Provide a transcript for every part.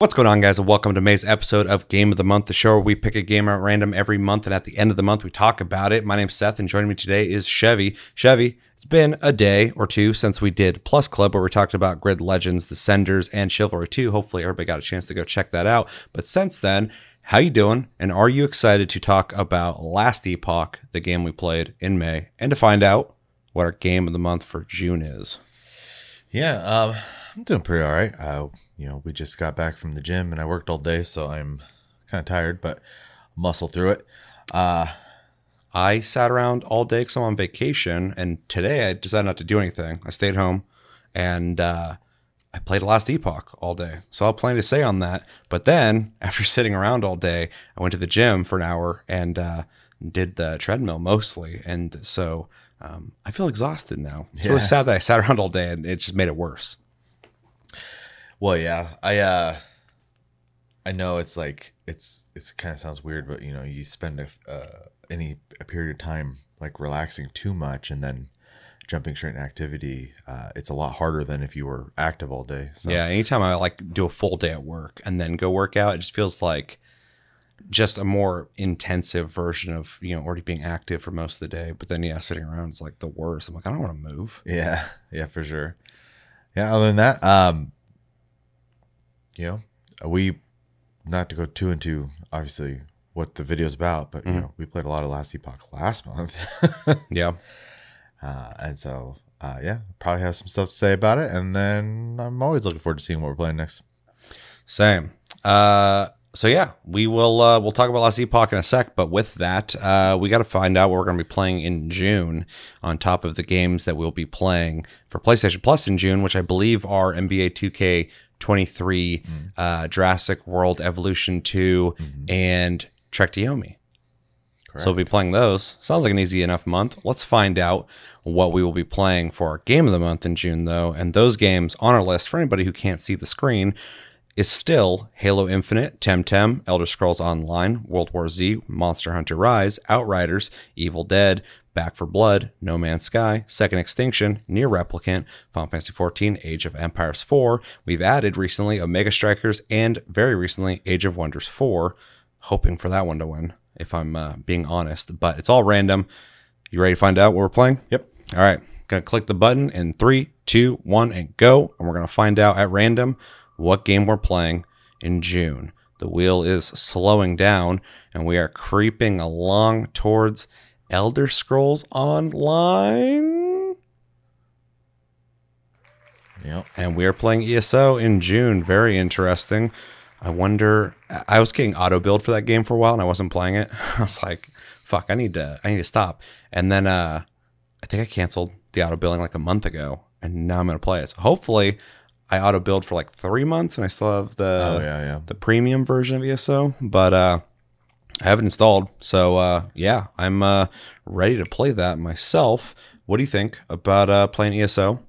What's going on, guys? And welcome to May's episode of Game of the Month, the show where we pick a game at random every month, and at the end of the month, we talk about it. My name's Seth, and joining me today is Chevy. Chevy, it's been a day or two since we did Plus Club, where we talked about Grid Legends, Descenders, and Chivalry 2. Hopefully, everybody got a chance to go check that out. But since then, how you doing? And are you excited to talk about Last Epoch, the game we played in May, and to find out what our game of the month for June is? Yeah, um, I'm doing pretty all right. Uh, you know, we just got back from the gym and I worked all day, so I'm kind of tired, but muscle through it. Uh, I sat around all day because I'm on vacation, and today I decided not to do anything. I stayed home and uh, I played Last Epoch all day. So I'll plan to say on that. But then, after sitting around all day, I went to the gym for an hour and uh, did the treadmill mostly. And so um, I feel exhausted now. It's really sad that I sat around all day and it just made it worse. Well, yeah, I uh, I know it's like it's it's kind of sounds weird, but you know, you spend a, uh, any a period of time like relaxing too much and then jumping straight into activity. Uh, it's a lot harder than if you were active all day. So Yeah, anytime I like do a full day at work and then go work out, it just feels like just a more intensive version of you know already being active for most of the day. But then yeah, sitting around is like the worst. I'm like, I don't want to move. Yeah, yeah, for sure. Yeah, other than that, um, you know, we not to go too into obviously what the video's about, but you know, we played a lot of Last Epoch last month, Yeah, uh, and so uh, yeah, probably have some stuff to say about it. And then I'm always looking forward to seeing what we're playing next. same. Uh, so yeah, we will uh, we'll talk about Last Epoch in a sec. But with that, uh, we got to find out what we're going to be playing in June. On top of the games that we'll be playing for PlayStation Plus in June, which I believe are NBA 2K 23, uh, Jurassic World Evolution 2, and Trek to Yomi. So we'll be playing those. Sounds like an easy enough month. Let's find out what we will be playing for our game of the month in June, though. And those games on our list, for anybody who can't see the screen, is still Halo Infinite, Temtem, Elder Scrolls Online, World War Z, Monster Hunter Rise, Outriders, Evil Dead, Back 4 Blood, No Man's Sky, Second Extinction, NieR Replicant, Final Fantasy XIV, Age of Empires 4. We've added recently Omega Strikers and very recently Age of Wonders 4, hoping for that one to win, if I'm uh, being honest. But it's all random. You ready to find out what we're playing? Yep. All right. Gonna click the button in three, two, one, and go. And we're gonna find out at random what game we're playing in June. The wheel is slowing down and we are creeping along towards Elder Scrolls Online. Yep. And we are playing ESO in June. Very interesting. I wonder. I was getting auto billed for that game for a while, and I wasn't playing it. I was like, "Fuck, I need to. I need to stop." And then uh, I think I canceled the auto billing like a month ago, and now I'm gonna play it. So hopefully, I auto billed for like three months, and I still have the Oh yeah, yeah. the premium version of ESO, but uh, I have it installed. So uh, yeah, I'm uh, ready to play that myself. What do you think about uh, playing ESO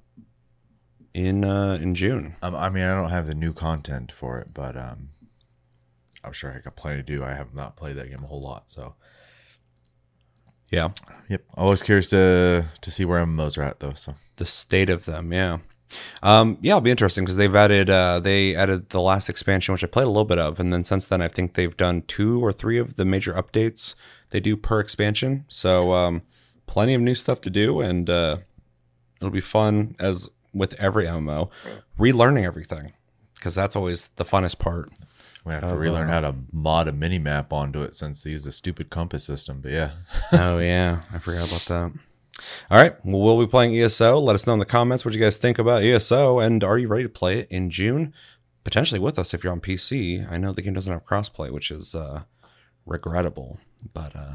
in uh, in June? Um, I mean, I don't have the new content for it, but um, I'm sure I got plenty to do. I have not played that game a whole lot, so Yeah, yep. Always curious to to see where MMOs are at though. So the state of them. Yeah. Um, yeah, it'll be interesting because they've added uh, they added the last expansion, which I played a little bit of, and then since then I think they've done two or three of the major updates they do per expansion. So um, plenty of new stuff to do, and uh, it'll be fun as with every MMO, relearning everything because that's always the funnest part. we have to relearn how to mod a mini map onto it since they use a stupid compass system. But yeah, oh yeah, I forgot about that. All right, well, we'll be playing ESO. Let us know in the comments what you guys think about ESO, and are you ready to play it in June? Potentially with us if you're on PC. I know the game doesn't have crossplay, which is uh, regrettable, but uh,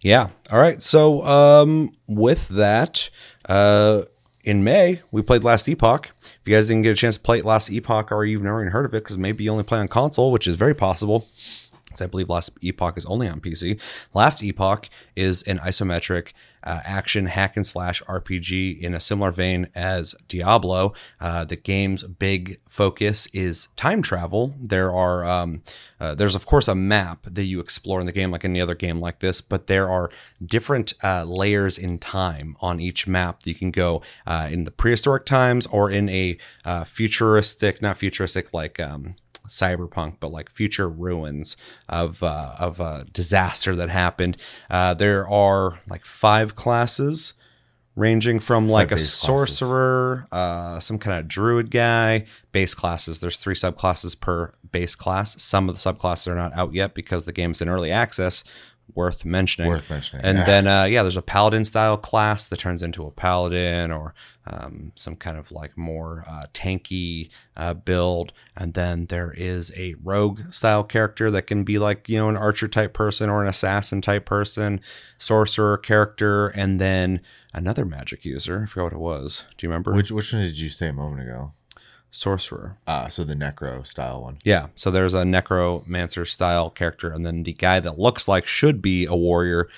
yeah. All right, so um, with that, uh, in May we played Last Epoch. If you guys didn't get a chance to play Last Epoch, or you've never even heard of it, because maybe you only play on console, which is very possible. Because I believe Last Epoch is only on PC. Last Epoch is an isometric uh, action hack and slash RPG in a similar vein as Diablo. Uh, the game's big focus is time travel. There are um, uh, there's of course a map that you explore in the game, like any other game like this, but there are different uh, layers in time on each map. That you can go uh, in the prehistoric times or in a uh, futuristic, not futuristic, like um, cyberpunk, but like future ruins of uh, of a disaster that happened. Uh, there are like five classes ranging from like a sorcerer, uh, some kind of druid guy, base classes. There's three subclasses per base class. Some of the subclasses are not out yet because the game's in early access. Worth mentioning. Worth mentioning, And yeah. then, uh, yeah, there's a paladin style class that turns into a paladin or um, some kind of like more uh, tanky uh, build. And then there is a rogue style character that can be like, you know, an archer type person or an assassin type person, sorcerer character, and then another magic user. I forgot what it was. Do you remember? Which which one did you say a moment ago? Sorcerer. Ah, so the necro style one. Yeah, so there's a necromancer style character, and then the guy that looks like should be a warrior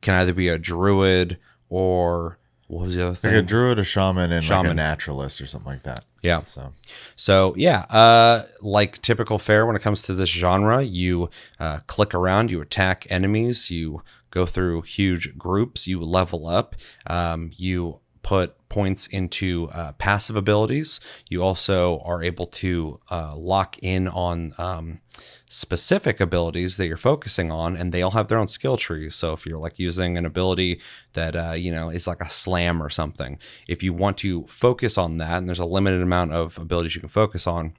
can either be a druid or what was the other Like thing? a druid, a shaman, and like a Shaman. naturalist or something like that. yeah. So So yeah, uh, like typical fare when it comes to this genre, you uh, click around, you attack enemies, you go through huge groups, you level up, um, you put points into uh, passive abilities. You also are able to uh, lock in on um, specific abilities that you're focusing on, and they all have their own skill trees. So if you're like using an ability that uh, you know is like a slam or something, if you want to focus on that, and there's a limited amount of abilities you can focus on,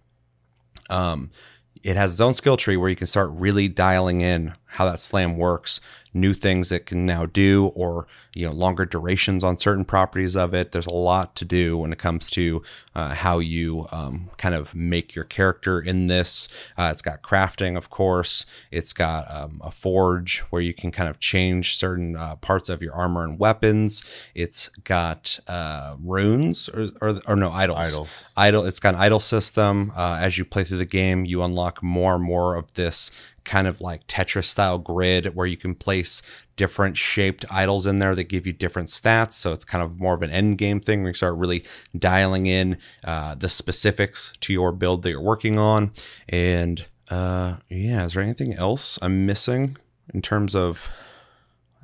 um, it has its own skill tree where you can start really dialing in how that slam works, new things it can now do, or you know longer durations on certain properties of it. There's a lot to do when it comes to uh, how you um, kind of make your character in this. Uh, it's got crafting, of course. It's got um, a forge where you can kind of change certain uh, parts of your armor and weapons. It's got uh, runes or, or or no idols idols. idol it's got an idol system uh, as you play through the game you unlock more and more of this kind of like tetris style grid where you can place different shaped idols in there that give you different stats so it's kind of more of an end game thing where you start really dialing in uh, the specifics to your build that you're working on and uh, yeah is there anything else i'm missing in terms of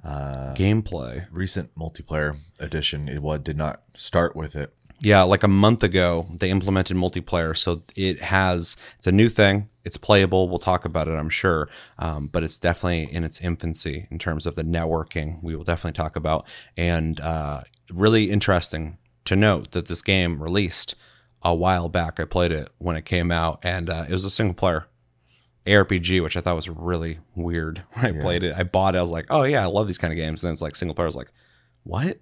Uh, gameplay recent multiplayer edition, it what did not start with it. Yeah, like a month ago, they implemented multiplayer. So it has, it's a new thing. It's playable. We'll talk about it, I'm sure. Um, but it's definitely in its infancy in terms of the networking. We will definitely talk about. And uh, really interesting to note that this game released a while back. I played it when it came out, and uh, it was a single player ARPG, which I thought was really weird when I played it. I bought it. I was like, oh, yeah, I love these kind of games. And then it's like single player. I was like, what?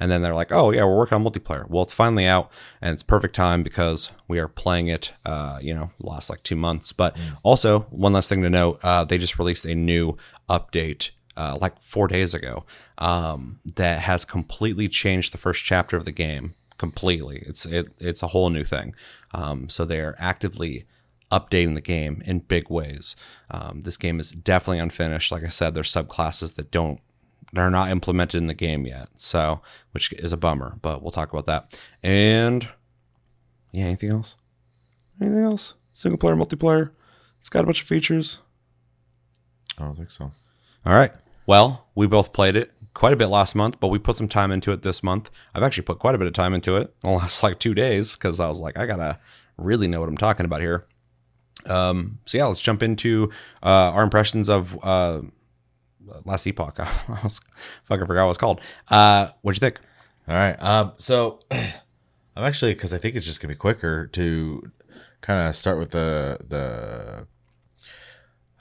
And then they're like, oh, yeah, we're working on multiplayer. Well, it's finally out and it's perfect time because we are playing it, uh, you know, last like two months. But also, one last thing to note uh, they just released a new update uh, like four days ago um, that has completely changed the first chapter of the game completely. It's it, it's a whole new thing. Um, so they're actively updating the game in big ways. Um, this game is definitely unfinished. Like I said, there's subclasses that don't are not implemented in the game yet. So, which is a bummer, but we'll talk about that. And yeah, anything else? Anything else? Single player, multiplayer. It's got a bunch of features. I don't think so. All right. Well, we both played it quite a bit last month, but we put some time into it this month. I've actually put quite a bit of time into it in the last like two days because I was like, I gotta really know what I'm talking about here. Um, so yeah, let's jump into uh, our impressions of uh, Last Epoch. I was fucking forgot what it's called. Uh, what'd you think? All right. Um. So I'm actually because I think it's just gonna be quicker to kind of start with the the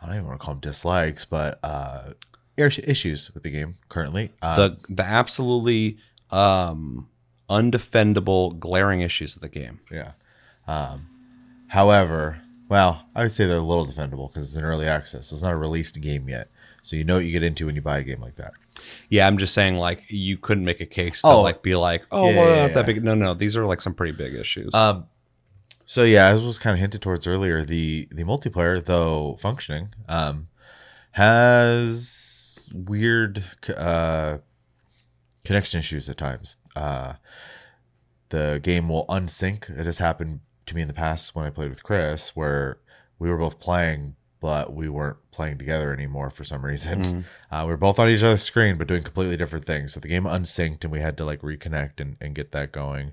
I don't even want to call them dislikes, but uh, issues with the game currently. Um, The the absolutely um, undefendable, glaring issues of the game. yeah. Um. However, well, I would say they're a little defendable because it's an early access. So it's not a released game yet, so you know what you get into when you buy a game like that. Yeah, I'm just saying, like, you couldn't make a case to Oh. like be like, oh, Yeah, well, yeah, not yeah. that big. No, no, these are like some pretty big issues. Um, so yeah, as was kind of hinted towards earlier, the the multiplayer, though functioning, um, has weird uh, connection issues at times. Uh, the game will unsync. It has happened to me in the past when I played with Chris, where we were both playing, but we weren't playing together anymore for some reason. Uh, we were both on each other's screen, but doing completely different things. So the game unsynced, and we had to like reconnect and, and get that going.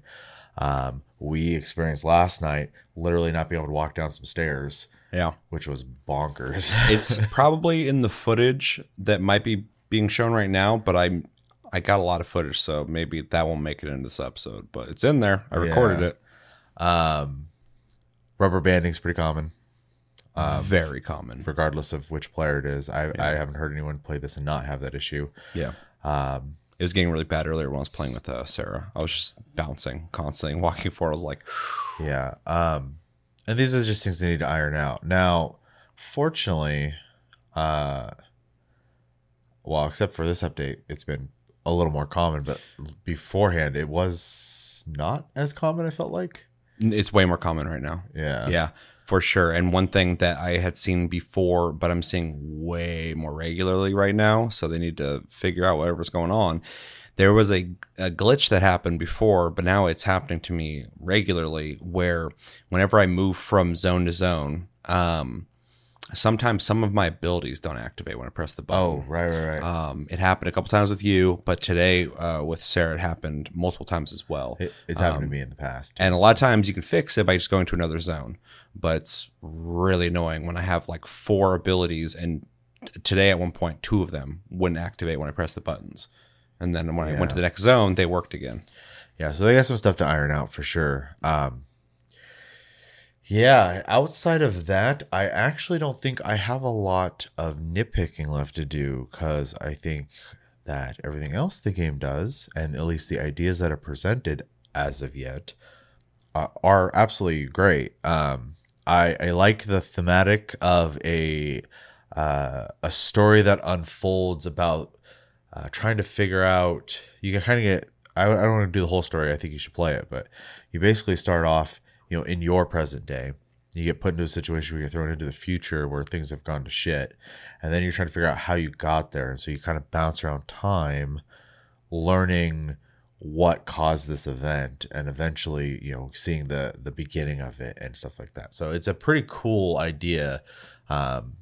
Um, we experienced last night literally not being able to walk down some stairs, Yeah. which was bonkers. It's probably in the footage that might be being shown right now, but I'm I got a lot of footage, so maybe that won't make it into this episode. But it's in there. I recorded Yeah. it. um, rubber banding's pretty common, Very common. regardless of which player it is. I, I haven't heard anyone play this and not have that issue. Yeah. Um, It was getting really bad earlier when I was playing with uh, Sarah. I was just bouncing constantly walking forward. I was like, Yeah. Um, and these are just things they need to iron out. Now, fortunately, uh, well, except for this update, it's been a little more common, but beforehand, it was not as common, I felt like. it's way more common right now. Yeah. Yeah, for sure. And one thing that I had seen before, but I'm seeing way more regularly right now, so they need to figure out whatever's going on. There was a, a glitch that happened before, but now it's happening to me regularly where whenever I move from zone to zone, um, sometimes some of my abilities don't activate when I press the button. Oh, right, right, right. Um, it happened a couple times with you, but today uh, with Sarah, it happened multiple times as well. it, it's happened to me in the past. And a lot of times you can fix it by just going to another zone. But it's really annoying when I have like four abilities and today at one point two of them wouldn't activate when I press the buttons. And then when I went to the next zone, they worked again. Yeah, so they got some stuff to iron out for sure. Um, yeah, outside of that, I actually don't think I have a lot of nitpicking left to do because I think that everything else the game does, and at least the ideas that are presented as of yet, uh, are absolutely great. Um, I, I like the thematic of a uh, a story that unfolds about uh, trying to figure out. You can kind of get. I, I don't want to do the whole story. I think you should play it, but you basically start off, you know, in your present day. You get put into a situation where you're thrown into the future where things have gone to shit, and then you're trying to figure out how you got there. And so you kind of bounce around time, learning what caused this event, and eventually, you know, seeing the the beginning of it and stuff like that. So it's a pretty cool idea. Um,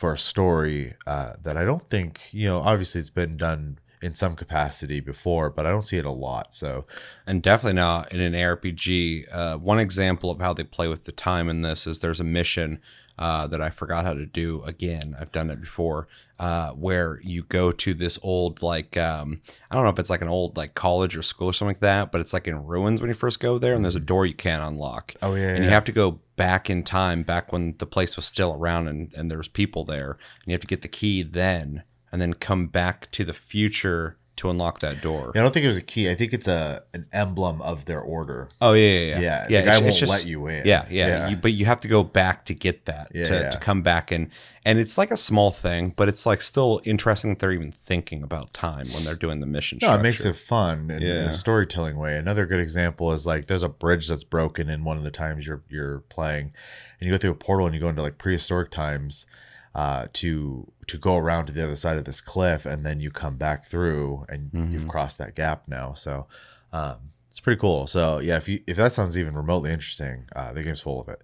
for a story uh, that I don't think you know. Obviously, it's been done in some capacity before, but I don't see it a lot. So And definitely not in an ARPG. Uh, one example of how they play with the time in this is there's a mission uh, that I forgot how to do again. I've done it before, uh, where you go to this old like um, I don't know if it's like an old like college or school or something like that, but it's like in ruins when you first go there, and there's a door you can't unlock. Oh, yeah, and you have to go back in time, back when the place was still around and and there was people there, and you have to get the key then, and then come back to the future to unlock that door. I don't think it was a key. I think it's a an emblem of their order. Oh yeah, yeah, yeah. Yeah, yeah the guy it's- it's won't let you in. Yeah, yeah. Yeah. You, but you have to go back to get that Yeah, to, yeah. to come back and and it's like a small thing, but it's like still interesting that they're even thinking about time when they're doing the mission. No, it makes it fun in, in a storytelling way. Another good example is like there's a bridge that's broken in one of the times you're you're playing, and you go through a portal and you go into like prehistoric times uh, to to go around to the other side of this cliff, and then you come back through and Mm-hmm. you've crossed that gap now. So um, it's pretty cool. So yeah, if you if that sounds even remotely interesting, uh, the game's full of it.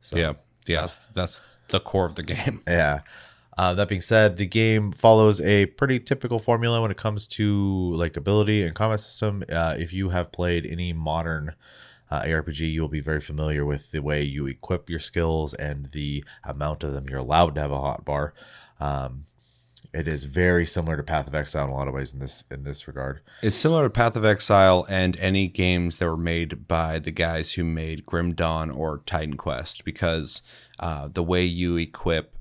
So Yeah, yeah. That's, that's the core of the game. yeah. Uh, that being said, the game follows a pretty typical formula when it comes to like ability and combat system. Uh, if you have played any modern uh, ARPG, you will be very familiar with the way you equip your skills and the amount of them you're allowed to have a hotbar. Um, it is very similar to Path of Exile in a lot of ways in this in this regard. It's similar to Path of Exile and any games that were made by the guys who made Grim Dawn or Titan Quest because uh, the way you equip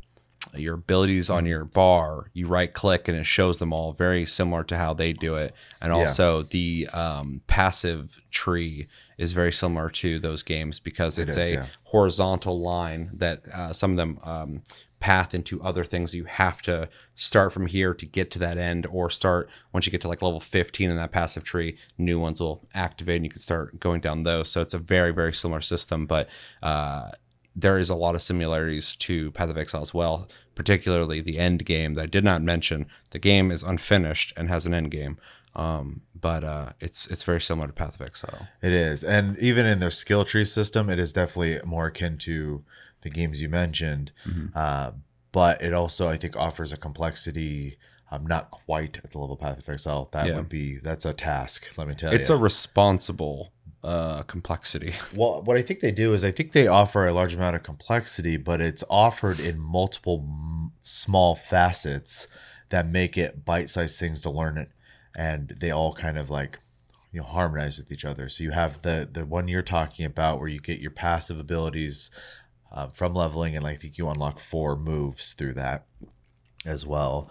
your abilities on your bar, you right click and it shows them all very similar to how they do it. And also the um, passive tree is very similar to those games because it's is, a yeah. horizontal line that uh, some of them um, path into other things. You have to start from here to get to that end, or start once you get to like level 15 in that passive tree, new ones will activate and you can start going down those. So it's a very, very similar system, but uh, there is a lot of similarities to Path of Exile as well, particularly the end game that I did not mention. The game is unfinished and has an end game. Um, but uh, it's it's very similar to Path of Exile. It is, and even in their skill tree system, it is definitely more akin to the games you mentioned. Uh, but it also, I think, offers a complexity. Um, not quite at the level of Path of Exile. That Yeah. would be that's a task. Let me tell It's you. It's a responsible uh, complexity. Well, what I think they do is I think they offer a large amount of complexity, but it's offered in multiple m- small facets that make it bite-sized things to learn it, and they all kind of like you know harmonize with each other. So you have the the one you're talking about where you get your passive abilities uh, from leveling, and I think you unlock four moves through that as well.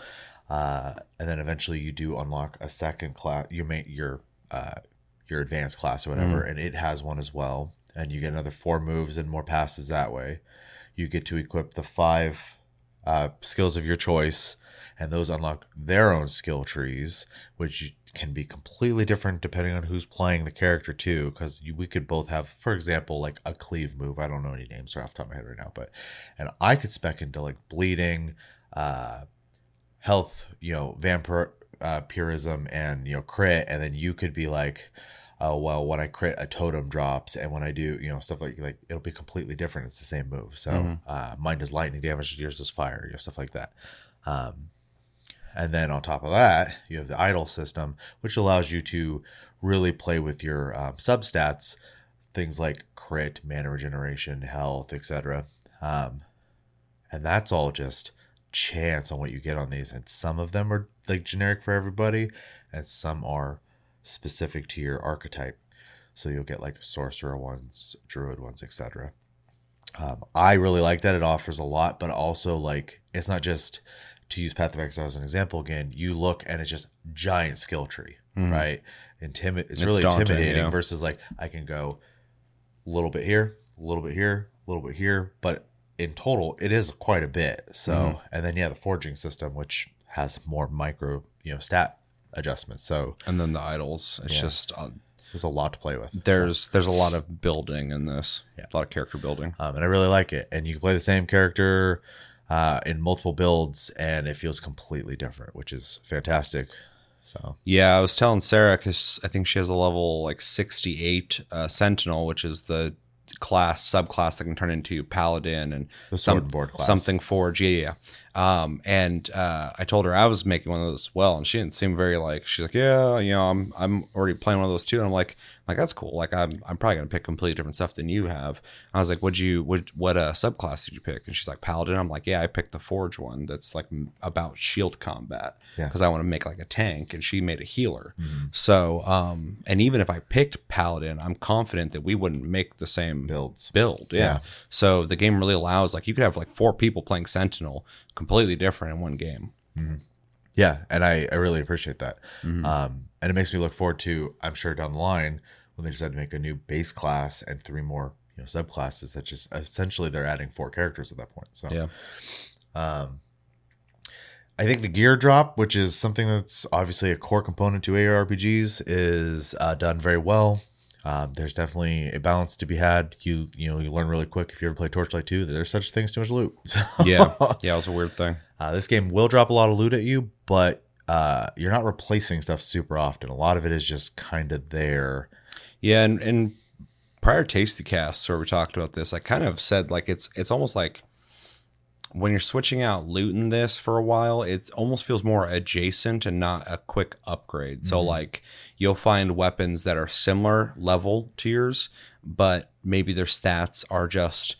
Uh, and then eventually you do unlock a second class. You make your uh, your advanced class or whatever, and it has one as well. And you get another four moves and more passives that way. You get to equip the five uh, skills of your choice, and those unlock their own skill trees, which can be completely different depending on who's playing the character too. Because we could both have, for example, like a cleave move. I don't know any names off the top of my head right now, but and I could spec into like bleeding, uh, health, you know, vampire uh, purism and you know crit, and then you could be like, oh well, when I crit, a totem drops, and when I do, you know, stuff like like it'll be completely different. It's the same move. So uh, mine does lightning damage, yours does fire, you know, stuff like that. Um, and then on top of that, you have the idol system, which allows you to really play with your um, substats, things like crit, mana regeneration, health, etc. Um, and that's all just chance on what you get on these. And some of them are like generic for everybody, and some are specific to your archetype. So you'll get like sorcerer ones, druid ones, etc. Um, I really like that it offers a lot, but also like it's not just to use Path of Exile as an example again. You look and it's just giant skill tree, right? Intimid. It's, It's really daunting, intimidating versus like I can go a little bit here, a little bit here, a little bit here, but in total it is quite a bit. So Mm-hmm. and then yeah, the forging system which has more micro you know stat adjustments. So And then the idols. It's Yeah. just uh, there's a lot to play with. there's there's a lot of building in this. Yeah. A lot of character building. um, and I really like it. And you can play the same character uh, in multiple builds, and it feels completely different, which is fantastic. So Yeah, I was telling Sarah because I think she has a level like 68 uh, Sentinel, which is the class subclass that can turn into Paladin and some- sword and board class. something Forge. Yeah, yeah. Um, and uh, I told her I was making one of those as well, and she didn't seem very like. She's like, yeah, you know, I'm I'm already playing one of those too, and I'm like, like that's cool. Like I'm I'm probably gonna pick completely different stuff than you have. I was like, what'd you what what uh, subclass did you pick? And she's like, Paladin. I'm like, yeah, I picked the Forge one. That's like m- about shield combat Yeah. because I want to make like a tank, and she made a healer. So, um, and even if I picked Paladin, I'm confident that we wouldn't make the same builds. build. Yeah. Yeah. So the game really allows like you could have like four people playing Sentinel, completely different in one game. Yeah, and I, I really appreciate that. Mm-hmm. Um, and it makes me look forward to, I'm sure down the line, when they decide to make a new base class and three more you know subclasses that just essentially they're adding four characters at that point. So Yeah. Um, I think the gear drop, which is something that's obviously a core component to ARPGs, is uh, done very well. Um, there's definitely a balance to be had. You you know you learn really quick if you ever play Torchlight 2 that there's such things too much loot. So Yeah. Yeah. It was a weird thing. uh, this game will drop a lot of loot at you, but uh, you're not replacing stuff super often. A lot of it is just kind of there. Yeah. And, and prior Tastycasts where we talked about this, I kind of said like it's it's almost like when you're switching out loot in this for a while, it almost feels more adjacent and not a quick upgrade. So like you'll find weapons that are similar level to yours, but maybe their stats are just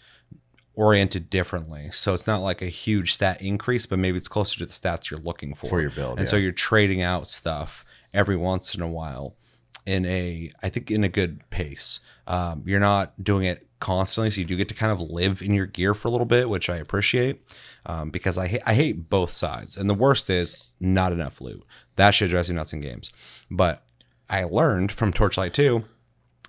oriented differently. So it's not like a huge stat increase, but maybe it's closer to the stats you're looking for. For your build, And so you're trading out stuff every once in a while in a I think in a good pace. Um, you're not doing it constantly, so you do get to kind of live in your gear for a little bit, which I appreciate um, because I hate I hate both sides. And the worst is not enough loot. That should drive me nuts in games. But I learned from Torchlight 2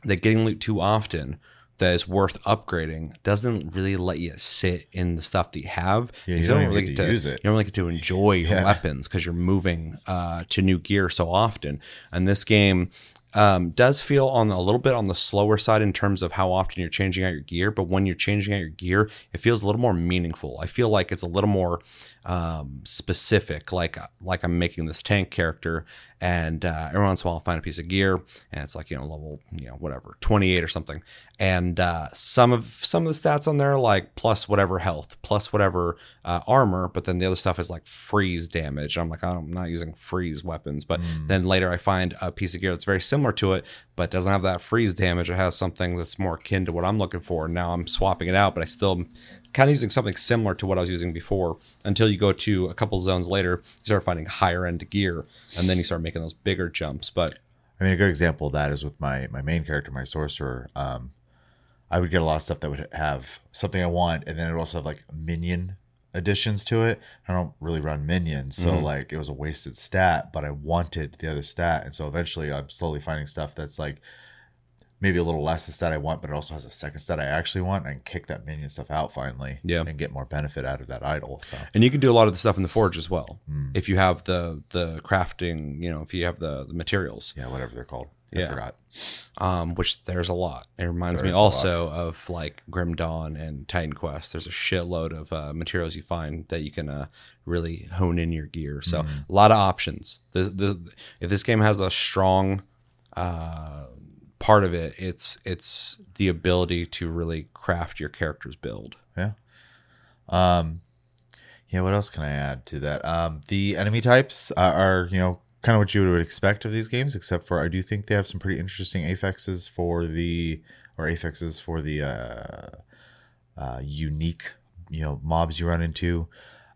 that getting loot too often that is worth upgrading doesn't really let you sit in the stuff that you have. Yeah, Because you don't really even get get to use it. You don't really get to enjoy your Yeah. weapons because you're moving uh, to new gear so often. And this game um, does feel on a little bit on the slower side in terms of how often you're changing out your gear. But when you're changing out your gear, it feels a little more meaningful. I feel like it's a little more um, specific. Like like I'm making this tank character, and uh, every once in a while I'll find a piece of gear, and it's like you know level you know whatever 28 or something, and uh, some of some of the stats on there are like plus whatever health, plus whatever uh, armor, but then the other stuff is like freeze damage. I'm like I'm not using freeze weapons, but then later I find a piece of gear that's very similar similar to it, but doesn't have that freeze damage. It has something that's more akin to what I'm looking for. Now I'm swapping it out, but I still kind of using something similar to what I was using before until you go to a couple zones later, you start finding higher end gear, and then you start making those bigger jumps. But I mean, a good example of that is with my my main character, my sorcerer. Um, I would get a lot of stuff that would have something I want, and then it would also have like minion additions to it. I don't really run minions, so Mm-hmm. like it was a wasted stat, but I wanted the other stat, and so eventually I'm slowly finding stuff that's like maybe a little less the stat I want, but it also has a second stat I actually want, and kick that minion stuff out finally, Yeah. and get more benefit out of that idol. So and you can do a lot of the stuff in the forge as well if you have the the crafting. You know, if you have the, the materials. yeah, whatever they're called, I Yeah. forgot. um, which there's a lot. It reminds There me also of like Grim Dawn and Titan Quest. There's a shitload of uh, materials you find that you can uh, really hone in your gear. So Mm-hmm. a lot of options. The, the if this game has a strong uh, part of it, it's it's the ability to really craft your character's build. Yeah. Um, yeah. What else can I add to that? Um, the enemy types are, are you know kind of what you would expect of these games, except for I do think they have some pretty interesting affixes for the or affixes for the uh, uh, unique you know mobs you run into.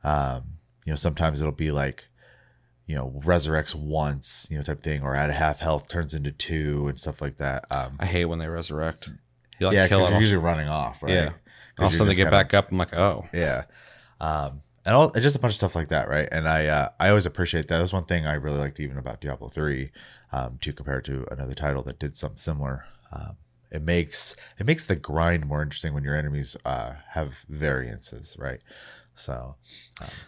Um, you know, sometimes it'll be like you know resurrects once you know type thing, or at half health turns into two and stuff like that. Um, I hate when they resurrect. You like yeah, kill you're usually running off, right? Yeah. All of a sudden they get kinda- back up. I'm like, oh, yeah um and all just a bunch of stuff like that right and i uh, i always appreciate that that's one thing i really liked even about diablo 3 um to compare to another title that did something similar um it makes it makes the grind more interesting when your enemies uh have variances right so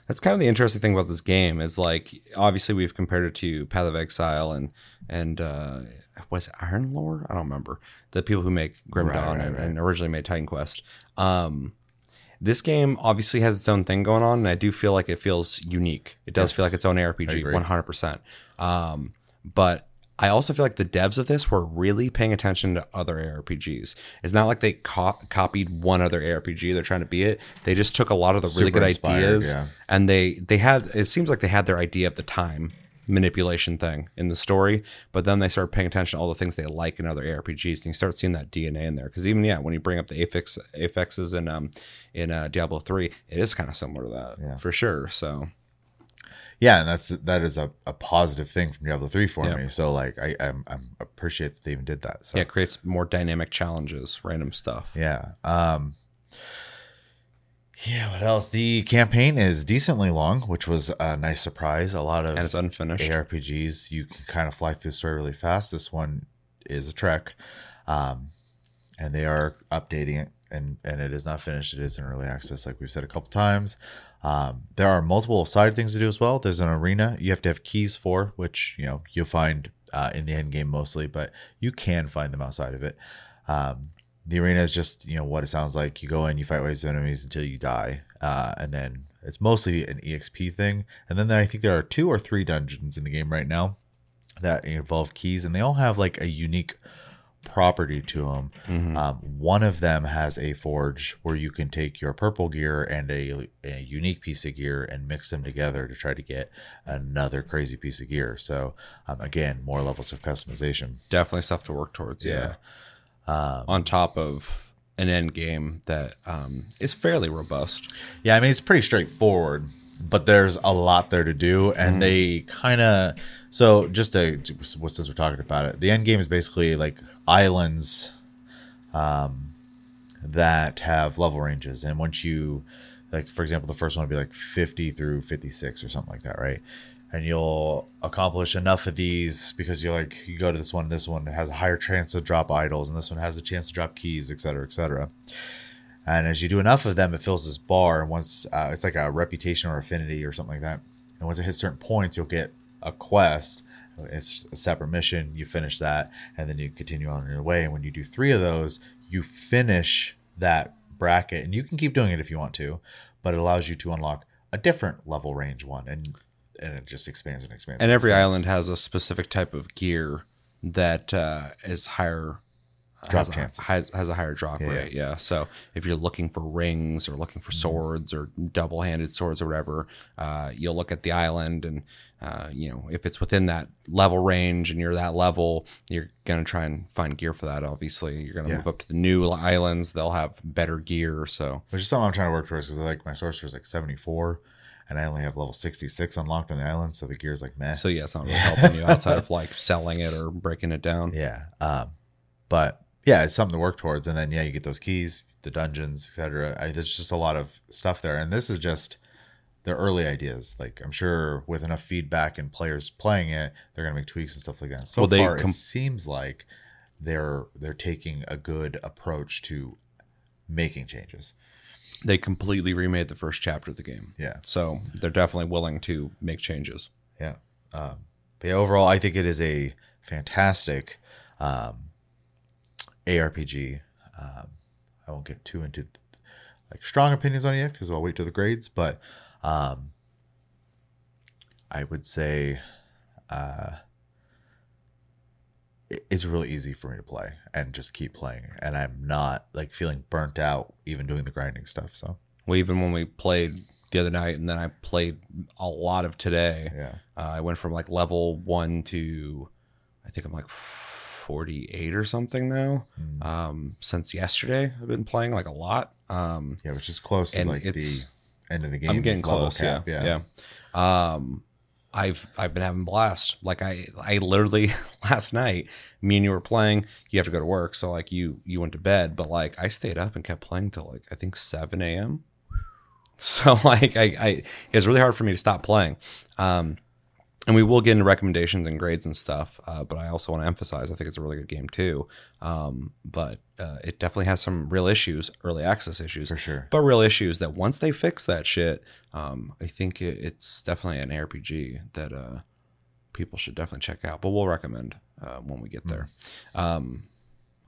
That's kind of the interesting thing about this game is like obviously we've compared it to Path of Exile and and uh was Iron Lore? I don't remember. The people who make Grim Right, Dawn right, and, right. and originally made Titan Quest. Um this game obviously has its own thing going on, and I do feel like it feels unique. It does Yes. feel like its own I ARPG, one hundred percent. Um, but I also feel like the devs of this were really paying attention to other ARPGs. It's not like they co- copied one other ARPG. They're trying to be it. They just took a lot of the really Super good ideas yeah. and they they had. It seems like they had their idea at the time manipulation thing in the story, but then they start paying attention to all the things they like in other ARPGs, and you start seeing that DNA in there. Because even yeah, when you bring up the affix affixes in um in uh, Diablo three, it is kind of similar to that Yeah. for sure. So yeah and that's that is a, a positive thing from diablo 3 for Yeah. me so like i i'm, I'm appreciate that they even did that so yeah, it creates more dynamic challenges, random stuff. Yeah. Um Yeah, what else? The campaign is decently long, which was a nice surprise. A lot of And it's unfinished. ARPGs, you can kind of fly through the story really fast. This one is a trek. Um and they are updating it and and it is not finished. It is in early access, like we've said a couple times. Um, there are multiple side things to do as well. There's an arena you have to have keys for, which you know you'll find uh, in the end game mostly, but you can find them outside of it. Um, the arena is just you know what it sounds like. You go in, you fight waves of enemies until you die, uh, and then it's mostly an exp thing. And then I think there are two or three dungeons in the game right now that involve keys, and they all have like a unique property to them. Mm-hmm. Um, one of them has a forge where you can take your purple gear and a, a unique piece of gear and mix them together to try to get another crazy piece of gear. So um, again, more levels of customization. Definitely stuff to work towards. Yeah. Um, On top of an end game that um, is fairly robust. Yeah, I mean it's pretty straightforward, but there's a lot there to do, and they kind of so just to what since we're talking about it, the end game is basically like islands, um, that have level ranges, and once you like, for example, the first one would be like 50 through 56 or something like that, right? And you'll accomplish enough of these because you're like you go to this one, this one has a higher chance to drop idols, and this one has a chance to drop keys, et cetera, et cetera. And as you do enough of them, it fills this bar. And once uh, it's like a reputation or affinity or something like that. And once it hits certain points, you'll get a quest. It's a separate mission. You finish that, and then you continue on your way. And when you do three of those, you finish that bracket, and you can keep doing it if you want to, but it allows you to unlock a different level range one, and and it just expands and expands. And every expands. island has a specific type of gear that uh, is higher Drop has, chances. A, has, has a higher drop Yeah. rate. Yeah. So if you're looking for rings or looking for swords or double handed swords or whatever, uh, you'll look at the island and, uh, you know, if it's within that level range and you're that level, you're going to try and find gear for that. Obviously, you're going to Yeah. move up to the new islands. They'll have better gear. So Which is something I'm trying to work towards because like my sorcerer is like 74, and I only have level 66 unlocked on the island, so the gear's like meh. So yeah, it's not really helping you outside of like selling it or breaking it down. yeah, um, but yeah, it's something to work towards. And then yeah, you get those keys, the dungeons, etc. There's just a lot of stuff there, and this is just the early ideas. Like I'm sure with enough feedback and players playing it, they're gonna make tweaks and stuff like that. So Well, they far, com- it seems like they're they're taking a good approach to making changes. They completely remade the first chapter of the game. Yeah. So they're definitely willing to make changes. Yeah. Um, but yeah, overall, I think it is a fantastic um, ARPG. Um, I won't get too into like strong opinions on it yet because I'll wait till the grades. But um, I would say uh, it's really easy for me to play and just keep playing, and I'm not like feeling burnt out even doing the grinding stuff. So Well, even when we played the other night, and then I played a lot of today. yeah, Uh, I went from like level one to, I think I'm like 48 or something now. Mm. Um, since yesterday, I've been playing like a lot. Um, yeah, which is close to like the end of the game. I'm getting close. Yeah, yeah. Um, I've I've been having blast. Like I I literally last night, me and you were playing. You have to go to work, so like you you went to bed, but like I stayed up and kept playing till like I think 7 a.m. So like I I it was really hard for me to stop playing. Um, and we will get into recommendations and grades and stuff. Uh, but I also want to emphasize I think it's a really good game too. Um, but uh, it definitely has some real issues, early access issues For sure. but real issues that once they fix that shit, um, I think it, it's definitely an RPG that uh, people should definitely check out. But we'll recommend uh, when we get there. Um,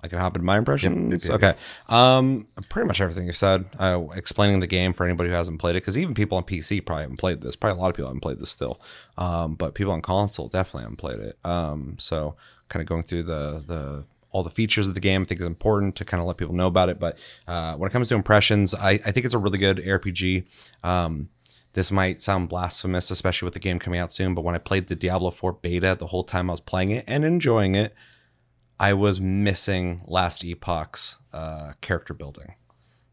I can hop into my impressions. yep, okay. Um, pretty much everything you said. Uh, explaining the game for anybody who hasn't played it, because even people on PC probably haven't played this. Probably a lot of people haven't played this still. Um, but people on console definitely haven't played it. Um, so kind of going through the the all the features of the game, I think is important to kind of let people know about it. But uh, when it comes to impressions, I, I think it's a really good RPG. Um, this might sound blasphemous, especially with the game coming out soon. But when I played the Diablo 4 beta, the whole time I was playing it and enjoying it, I was missing Last Epoch's uh, character building.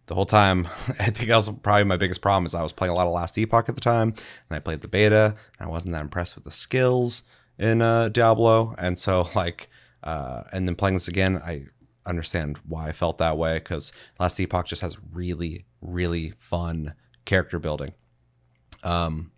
The whole time, I think that was probably my biggest problem is I was playing a lot of Last Epoch at the time, and I played the beta, and I wasn't that impressed with the skills in uh, Diablo, and so like, uh, and then playing this again, I understand why I felt that way because Last Epoch just has really, really fun character building. Um,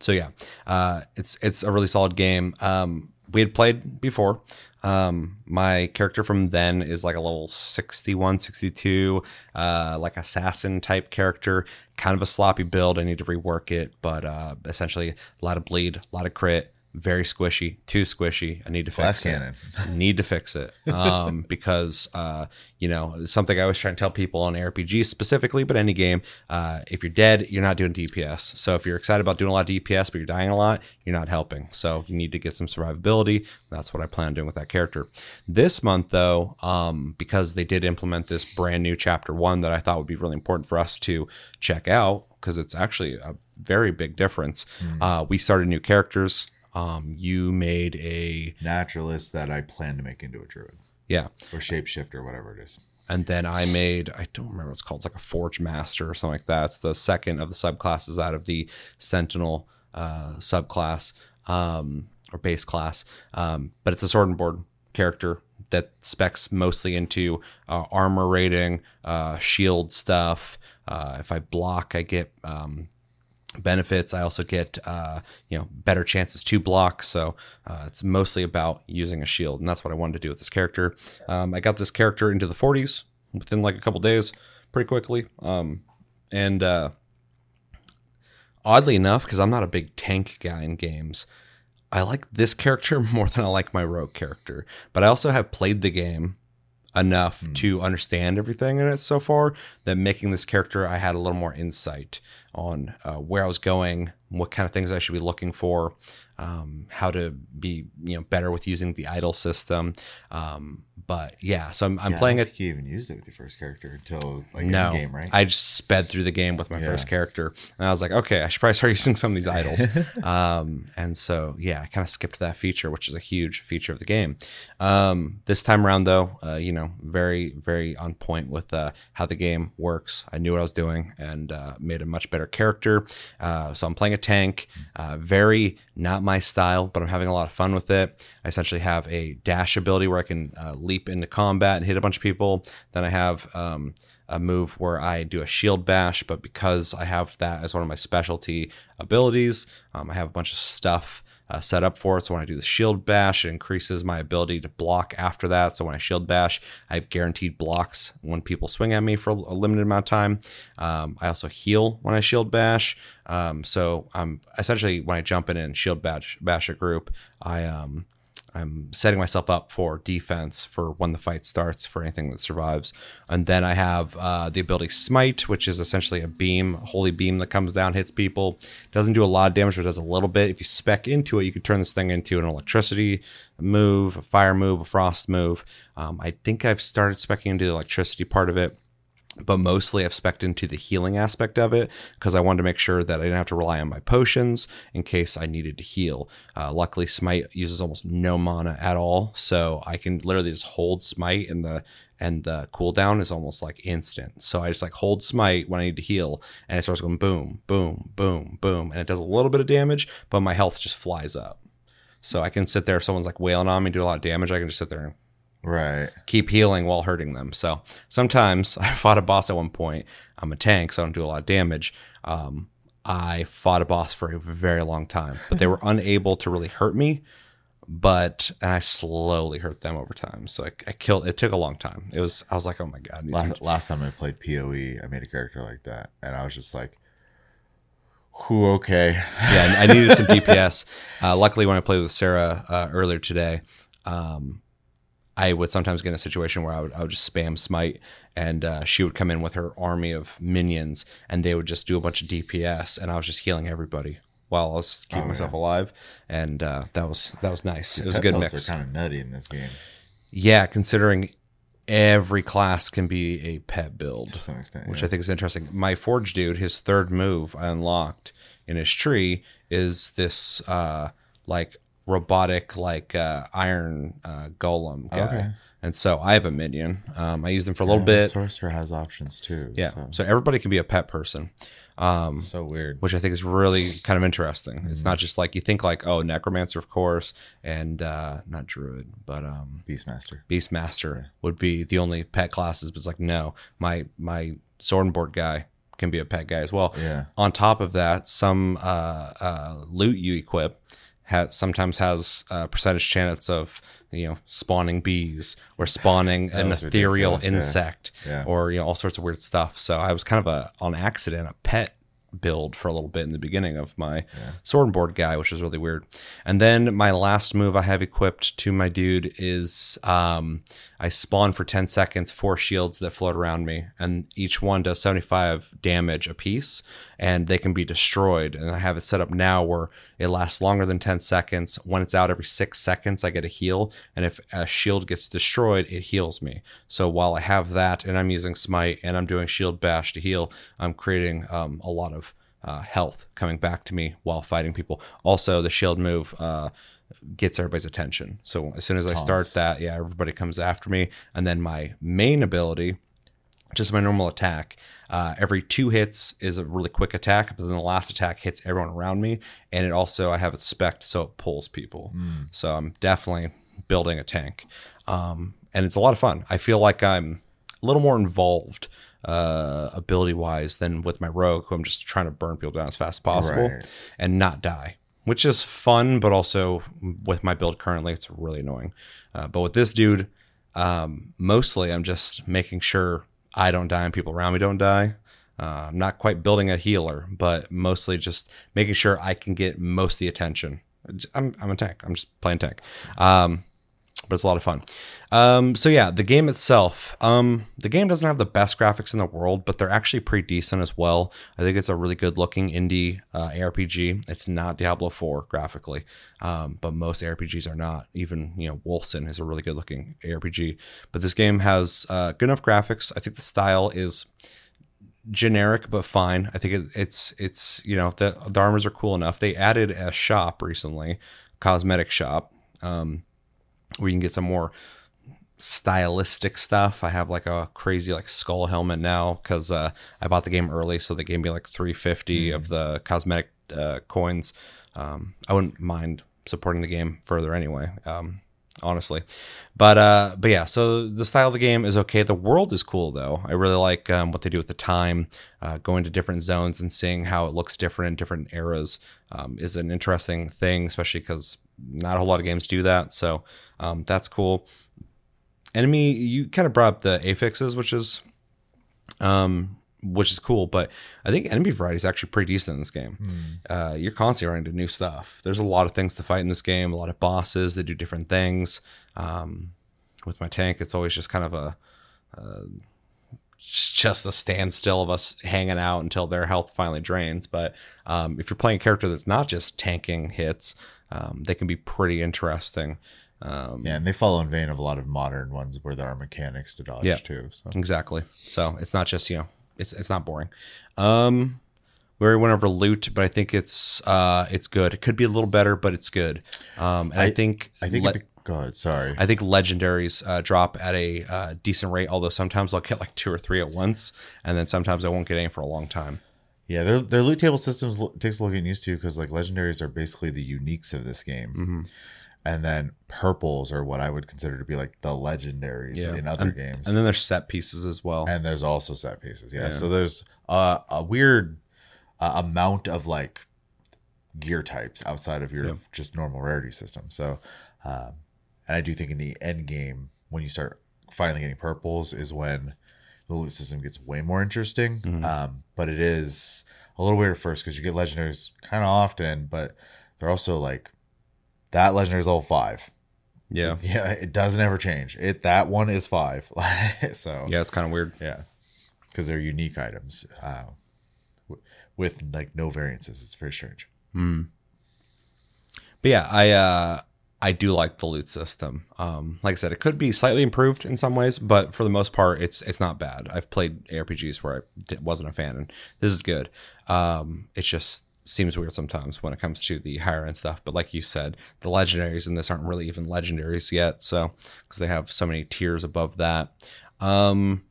so yeah, uh, it's it's a really solid game. Um, we had played before. Um, my character from then is like a level 61, 62, uh, like assassin type character, kind of a sloppy build. I need to rework it, but uh, essentially a lot of bleed, a lot of crit, very squishy, too squishy. I need to Glass fix cannon. it. need to fix it um, because uh, you know something I always try and tell people on RPG specifically, but any game, uh, if you're dead, you're not doing DPS. So if you're excited about doing a lot of DPS, but you're dying a lot, you're not helping. So you need to get some survivability. That's what I plan on doing with that character. This month, though, um, because they did implement this brand new chapter one that I thought would be really important for us to check out because it's actually a very big difference. Uh, we started new characters. Um, you made a naturalist that I plan to make into a druid yeah, or shapeshift or whatever it is. and then I made I don't remember what it's called. It's like a Forge Master or something like that. It's the second of the subclasses out of the Sentinel uh, subclass um, or base class. Um, but it's a sword and board character that specs mostly into uh, armor rating, uh, shield stuff. Uh, if I block, I get um, benefits. I also get uh, you know better chances to block. So uh, it's mostly about using a shield, and that's what I wanted to do with this character. Um, I got this character into the 40s within like a couple days, pretty quickly. Um, and uh, oddly enough, because I'm not a big tank guy in games, I like this character more than I like my rogue character. But I also have played the game enough to understand everything in it so far that making this character I had a little more insight on uh, where I was going, what kind of things I should be looking for, um, how to be you know better with using the idol system. Um, but yeah, so I'm, I'm Yeah, I playing don't it. think You even used it with your first character until like No, game, right? I just sped through the game with my Yeah. first character, and I was like, okay, I should probably start using some of these idols. um, and so yeah, I kind of skipped that feature, which is a huge feature of the game. Um, this time around, though, uh, you know, very very on point with uh, how the game works. I knew what I was doing and uh, made a much better character. Uh, so I'm playing a tank, uh, very not my style, but I'm having a lot of fun with it. I essentially have a dash ability where I can uh, leap into combat and hit a bunch of people. Then I have um, a move where I do a shield bash, but because I have that as one of my specialty abilities, um, I have a bunch of stuff uh, set up for it. So when I do the shield bash, it increases my ability to block after that. So when I shield bash, I have guaranteed blocks when people swing at me for a limited amount of time. Um, I also heal when I shield bash. Um, so I'm essentially when I jump in and shield bash, bash a group, I um, I'm setting myself up for defense for when the fight starts for anything that survives. And then I have uh, the ability Smite, which is essentially a beam, holy beam that comes down, hits people. Doesn't do a lot of damage, but does a little bit. If you spec into it, you can turn this thing into an electricity move, a fire move, a frost move. Um, I think I've started specking into the electricity part of it but mostly I've spec'd into the healing aspect of it because I wanted to make sure that I didn't have to rely on my potions in case I needed to heal. Uh, luckily, Smite uses almost no mana at all, so I can literally just hold Smite and the and the cooldown is almost like instant. So I just like hold Smite when I need to heal, and it starts going boom, boom, boom, boom, and it does a little bit of damage, but my health just flies up. So I can sit there if someone's like wailing on me, and do a lot of damage. I can just sit there and right. keep healing while hurting them. So sometimes I fought a boss at one point. I'm a tank, so I don't do a lot of damage. Um, I fought a boss for a very long time, but they were unable to really hurt me. But and I slowly hurt them over time. So I, I killed. It took a long time. It was. I was like, oh my god. I need some- Last, last time I played PoE, I made a character like that, and I was just like, "Who? Okay." yeah, I needed some DPS. Uh, luckily, when I played with Sarah uh, earlier today, um, I would sometimes get in a situation where I would, I would just spam smite, and uh, she would come in with her army of minions, and they would just do a bunch of DPS, and I was just healing everybody while I was keeping Oh, myself yeah. alive, and uh, that was that was nice. It was a good mix. Kind of nutty in this game Yeah, considering every class can be a pet build to some extent. which yeah. I think is interesting. My forge dude, his third move I unlocked in his tree is this uh like robotic like uh iron uh golem guy. Okay. And so I have a minion. Um I use them for a little Yeah, bit. Sorcerer has options too. Yeah. So, So everybody can be a pet person. Um so weird. which I think is really kind of interesting. It's Mm-hmm. not just like you think like, oh, necromancer, of course, and uh not druid, but um Beastmaster. Beastmaster would be the only pet classes, but it's like no, my my sword and board guy can be a pet guy as well. Yeah. On top of that, some uh, uh, loot you equip has sometimes has uh, percentage chance of you know spawning bees or spawning an ethereal ridiculous, yeah. insect Yeah. or you know all sorts of weird stuff. So I was kind of a on accident a pet build for a little bit in the beginning of my sword and board guy, which is really weird. And then my last move I have equipped to my dude is um, I spawn for 10 seconds four shields that float around me, and each one does 75 damage apiece, and they can be destroyed. And I have it set up now where it lasts longer than 10 seconds. When it's out every six seconds, I get a heal, and if a shield gets destroyed, it heals me. So while I have that, and I'm using smite, and I'm doing shield bash to heal, I'm creating um, a lot of uh, health coming back to me while fighting people. Also, the shield move uh, gets everybody's attention. So as soon as I start that, yeah, everybody comes after me. And then my main ability, just my normal attack, uh, every two hits is a really quick attack, but then the last attack hits everyone around me. And it also, I have it spec so it pulls people. So I'm definitely building a tank. Um, and it's a lot of fun. I feel like I'm a little more involved uh, ability wise than with my rogue, who I'm just trying to burn people down as fast as possible Right. and not die, which is fun, but also with my build currently, it's really annoying. Uh, but with this dude, um, mostly I'm just making sure I don't die and people around me don't die. Uh, I'm not quite building a healer, but mostly just making sure I can get most of the attention. I'm, I'm a tank. I'm just playing tank. Um, but it's a lot of fun. Um, so yeah, the game itself, um, the game doesn't have the best graphics in the world, but they're actually pretty decent as well. I think it's a really good looking indie uh, ARPG. It's not Diablo 4 graphically, um, but most ARPGs are not. Even you know Wolcen is a really good looking ARPG, but this game has uh, good enough graphics. I think the style is generic but fine. I think it, it's it's you know the the armors are cool enough. They added a shop recently, cosmetic shop, um, where you can get some more stylistic stuff. I have like a crazy like skull helmet now because uh, I bought the game early, so they gave me like 350 of the cosmetic uh, coins. Um, I wouldn't mind supporting the game further anyway. Um, honestly, but uh, but yeah. So the style of the game is okay. The world is cool though. I really like um, what they do with the time, uh, going to different zones and seeing how it looks different in different eras um, is an interesting thing, especially because not a whole lot of games do that. So um, that's cool. Enemy you kind of brought up the affixes which is um which is cool but i think enemy variety is actually pretty decent in this game. Uh, you're constantly running into new stuff. There's a lot of things to fight in this game a lot of bosses that do different things. Um, with my tank it's always just kind of a uh, just a standstill of us hanging out until their health finally drains but um, if you're playing a character that's not just tanking hits um, they can be pretty interesting um, Yeah, and they follow in vein of a lot of modern ones where there are mechanics to dodge Yeah. too. So Exactly. So it's not just you know it's it's not boring. Um, we already went over loot, but I think it's uh it's good. It could be a little better, but it's good. Um, and I, I- think I think le- it'd go ahead. Sorry. I think legendaries uh, drop at a uh, decent rate. Although sometimes I'll get like two or three at once, and then sometimes I won't get any for a long time. Yeah, their their loot table systems lo- takes a little getting used to because like legendaries are basically the uniques of this game, Mm-hmm. and then purples are what I would consider to be like the legendaries Yeah. in other and, games. And then there's set pieces as well. and there's also set pieces. Yeah, Yeah. so there's a, a weird uh, amount of like gear types outside of your Yeah. just normal rarity system. So, um, and I do think in the end game when you start finally getting purples is when the loot system gets way more interesting. Mhm. Um, but it is a little weird at first because you get legendaries kind of often, but they're also like that legendary is level five. yeah, Yeah, it doesn't ever change. It that one is five. so yeah, it's kind of weird. yeah, because they're unique items uh, w- with like no variances. It's very strange. Mm. But yeah, I uh, I do like the loot system. Um, like I said, it could be slightly improved in some ways, but for the most part, it's it's not bad. I've played ARPGs where I wasn't a fan, and this is good. Um, it just seems weird sometimes when it comes to the higher end stuff. But like you said, the legendaries in this aren't really even legendaries yet, so because they have so many tiers above that. Um,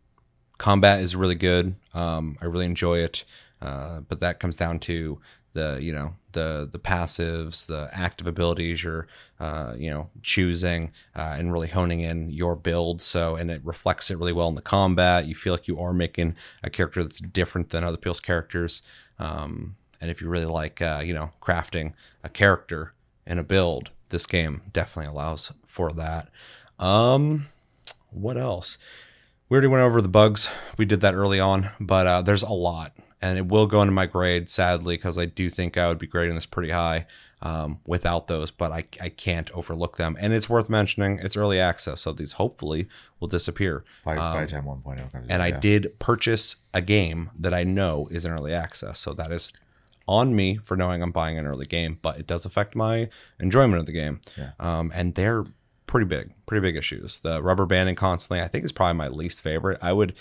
combat is really good. Um, I really enjoy it, uh, but that comes down to the you know the the passives, the active abilities you're uh, you know choosing uh, and really honing in your build. So and it reflects it really well in the combat. You feel like you are making a character that's different than other people's characters. Um, and if you really like uh, you know crafting a character in a build, this game definitely allows for that. Um, what else? we already went over the bugs. We did that early on, but uh, there's a lot, and it will go into my grade sadly because I do think I would be grading this pretty high um, without those, but I, I can't overlook them. And it's worth mentioning it's early access, so these hopefully will disappear. By, by the time 1.0 comes Um, And out, I yeah. did purchase a game that I know is in early access, so that is on me for knowing I'm buying an early game, but it does affect my enjoyment of the game. Yeah. Um, and they're pretty big, pretty big issues. The rubber banding constantly, I think, is probably my least favorite. I would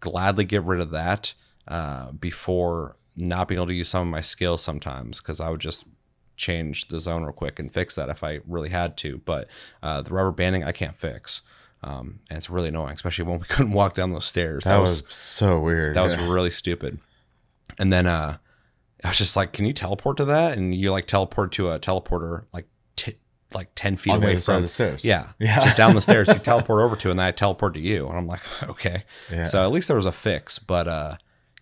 gladly get rid of that uh, before not being able to use some of my skills sometimes because I would just change the zone real quick and fix that if I really had to. But uh, the rubber banding, I can't fix. Um, and it's really annoying, especially when we couldn't walk down those stairs. that, was, so weird. that was really stupid. And then uh I was just like, "Can you teleport to that?" And you like teleport to a teleporter like t- like ten feet on away from the stairs. yeah, Yeah. just down the stairs. You teleport over to, and then I teleport to you, and I'm like, okay. Yeah. So at least there was a fix, but uh,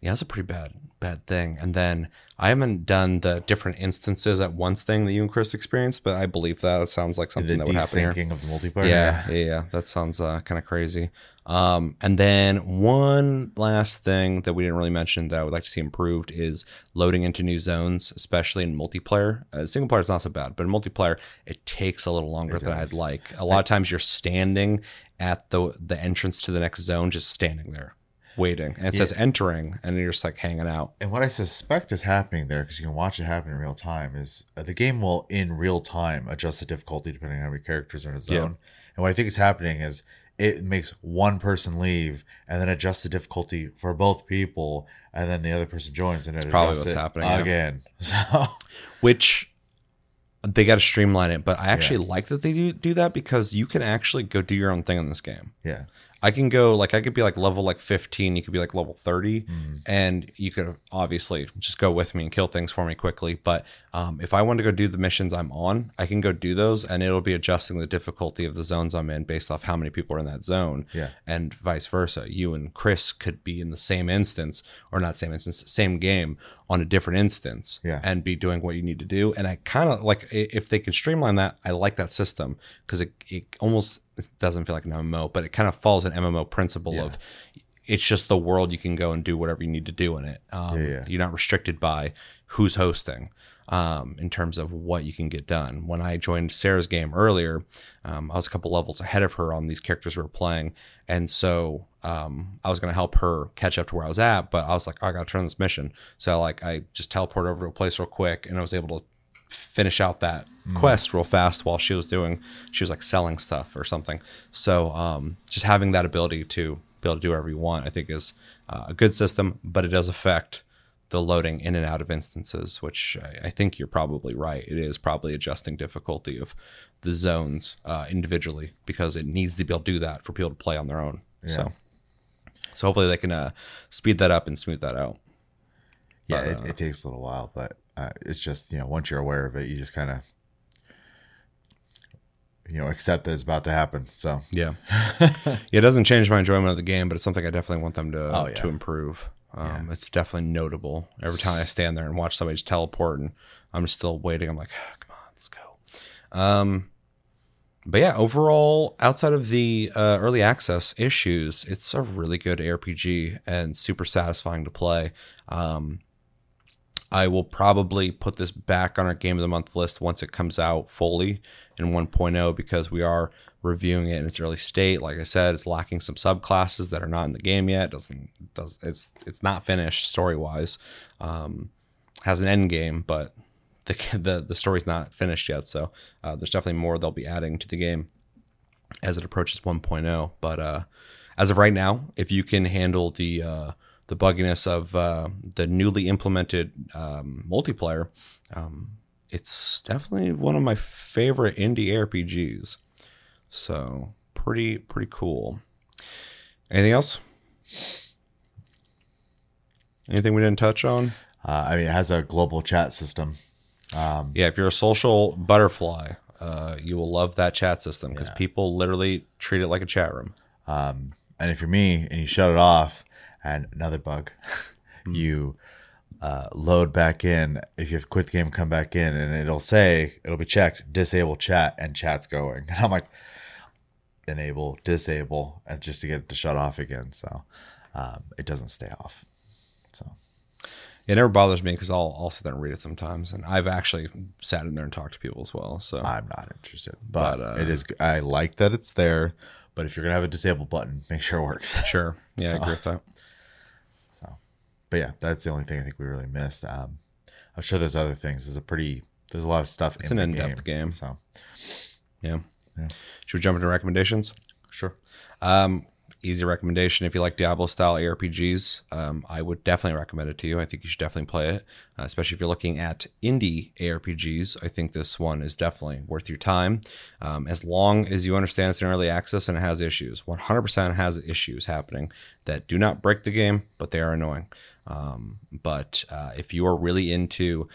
yeah, it's a pretty bad bad thing. And then I haven't done the different instances at once thing that you and Chris experienced, but I believe that it sounds like something the that would happen here. of the multiplayer. Yeah, yeah, yeah. That sounds uh, kind of crazy. Um, and then one last thing that we didn't really mention that I would like to see improved is loading into new zones, especially in multiplayer. Uh, single player is not so bad, but in multiplayer, it takes a little longer than I'd like. A lot of times, you're standing at the the entrance to the next zone, just standing there, waiting, and it says entering, and you're just like hanging out. And what I suspect is happening there, because you can watch it happen in real time, is uh, the game will in real time adjust the difficulty depending on how many characters are in a zone. Yeah. And what I think is happening is it makes one person leave and then adjusts the difficulty for both people, and then the other person joins and it probably what's happening, yeah. again. So which they got to streamline it. But I actually like that they do do that because you can actually go do your own thing in this game. yeah, I can go like I could be like level like 15, you could be like level 30 and you could obviously just go with me and kill things for me quickly, but um, if I want to go do the missions I'm on, I can go do those and it'll be adjusting the difficulty of the zones I'm in based off how many people are in that zone Yeah. and vice versa. You and Chris could be in the same instance or not same instance, same game on a different instance Yeah. and be doing what you need to do. And I kind of like if they can streamline that, I like that system because it, it almost it doesn't feel like an MMO, but it kind of follows an MMO principle of it's just the world you can go and do whatever you need to do in it. Um, Yeah, yeah. You're not restricted by who's hosting um, in terms of what you can get done. When I joined Sarah's game earlier, um, I was a couple levels ahead of her on these characters we were playing, and so um, I was going to help her catch up to where I was at. But I was like, "Oh, I got to turn this mission, so like I just teleported over to a place real quick, and I was able to finish out that quest real fast while she was doing she was like selling stuff or something. So um just having that ability to be able to do whatever you want i think is uh, a good system but it does affect the loading in and out of instances which i, I think you're probably right. It is probably adjusting difficulty of the zones uh, individually because it needs to be able to do that for people to play on their own. So so hopefully they can uh, speed that up and smooth that out. Yeah, But, it, it takes a little while, but uh, it's just you know once you're aware of it, you just kind of you know accept that it's about to happen. So Yeah. yeah, it doesn't change my enjoyment of the game, but it's something I definitely want them to Oh, yeah. to improve. Um, It's definitely notable. Every time I stand there and watch somebody just teleport, and I'm just still waiting. I'm like, "Ah, come on, let's go. Um, but yeah, overall, outside of the uh, early access issues, it's a really good RPG and super satisfying to play. Um, I will probably put this back on our game of the month list once it comes out fully in 1.0 because we are reviewing it in its early state. Like I said, it's lacking some subclasses that are not in the game yet. Doesn't does it's it's not finished story wise. Um, has an end game, but the the the story's not finished yet. So uh, there's definitely more they'll be adding to the game as it approaches 1.0. But uh, as of right now, if you can handle the uh, the bugginess of uh, the newly implemented um, multiplayer, um, it's definitely one of my favorite indie RPGs. So pretty pretty cool. Anything else? Anything we didn't touch on? uh, I mean, it has a global chat system. Um, Yeah, if you're a social butterfly, uh, you will love that chat system because people literally treat it like a chat room. Um, and if you're me and you shut it off, and another bug, Hmm. you uh, load back in. If you have quit the game, come back in, and it'll say it'll be checked, disable chat, and chat's going. And I'm like, enable, disable, and just to get it to shut off again. So um, it doesn't stay off. So It never bothers me because I'll I'll sit there and read it sometimes, and I've actually sat in there and talked to people as well. So I'm not interested, but, But, uh, it is. I like that it's there. But if you're gonna have a disable button, make sure it works. sure, yeah, I agree with that. But yeah, that's the only thing I think we really missed. Um, I'm sure there's other things. There's a pretty, there's a lot of stuff. It's in an in-depth game. So, Yeah. Yeah. Should we jump into recommendations? sure. Um, easy recommendation if you like Diablo style ARPGs. Um, I would definitely recommend it to you. I think you should definitely play it, uh, especially if you're looking at indie ARPGs. I think this one is definitely worth your time, um, as long as you understand it's in early access and it has issues. 100% has issues happening that do not break the game, but they are annoying. Um, but uh, if you are really into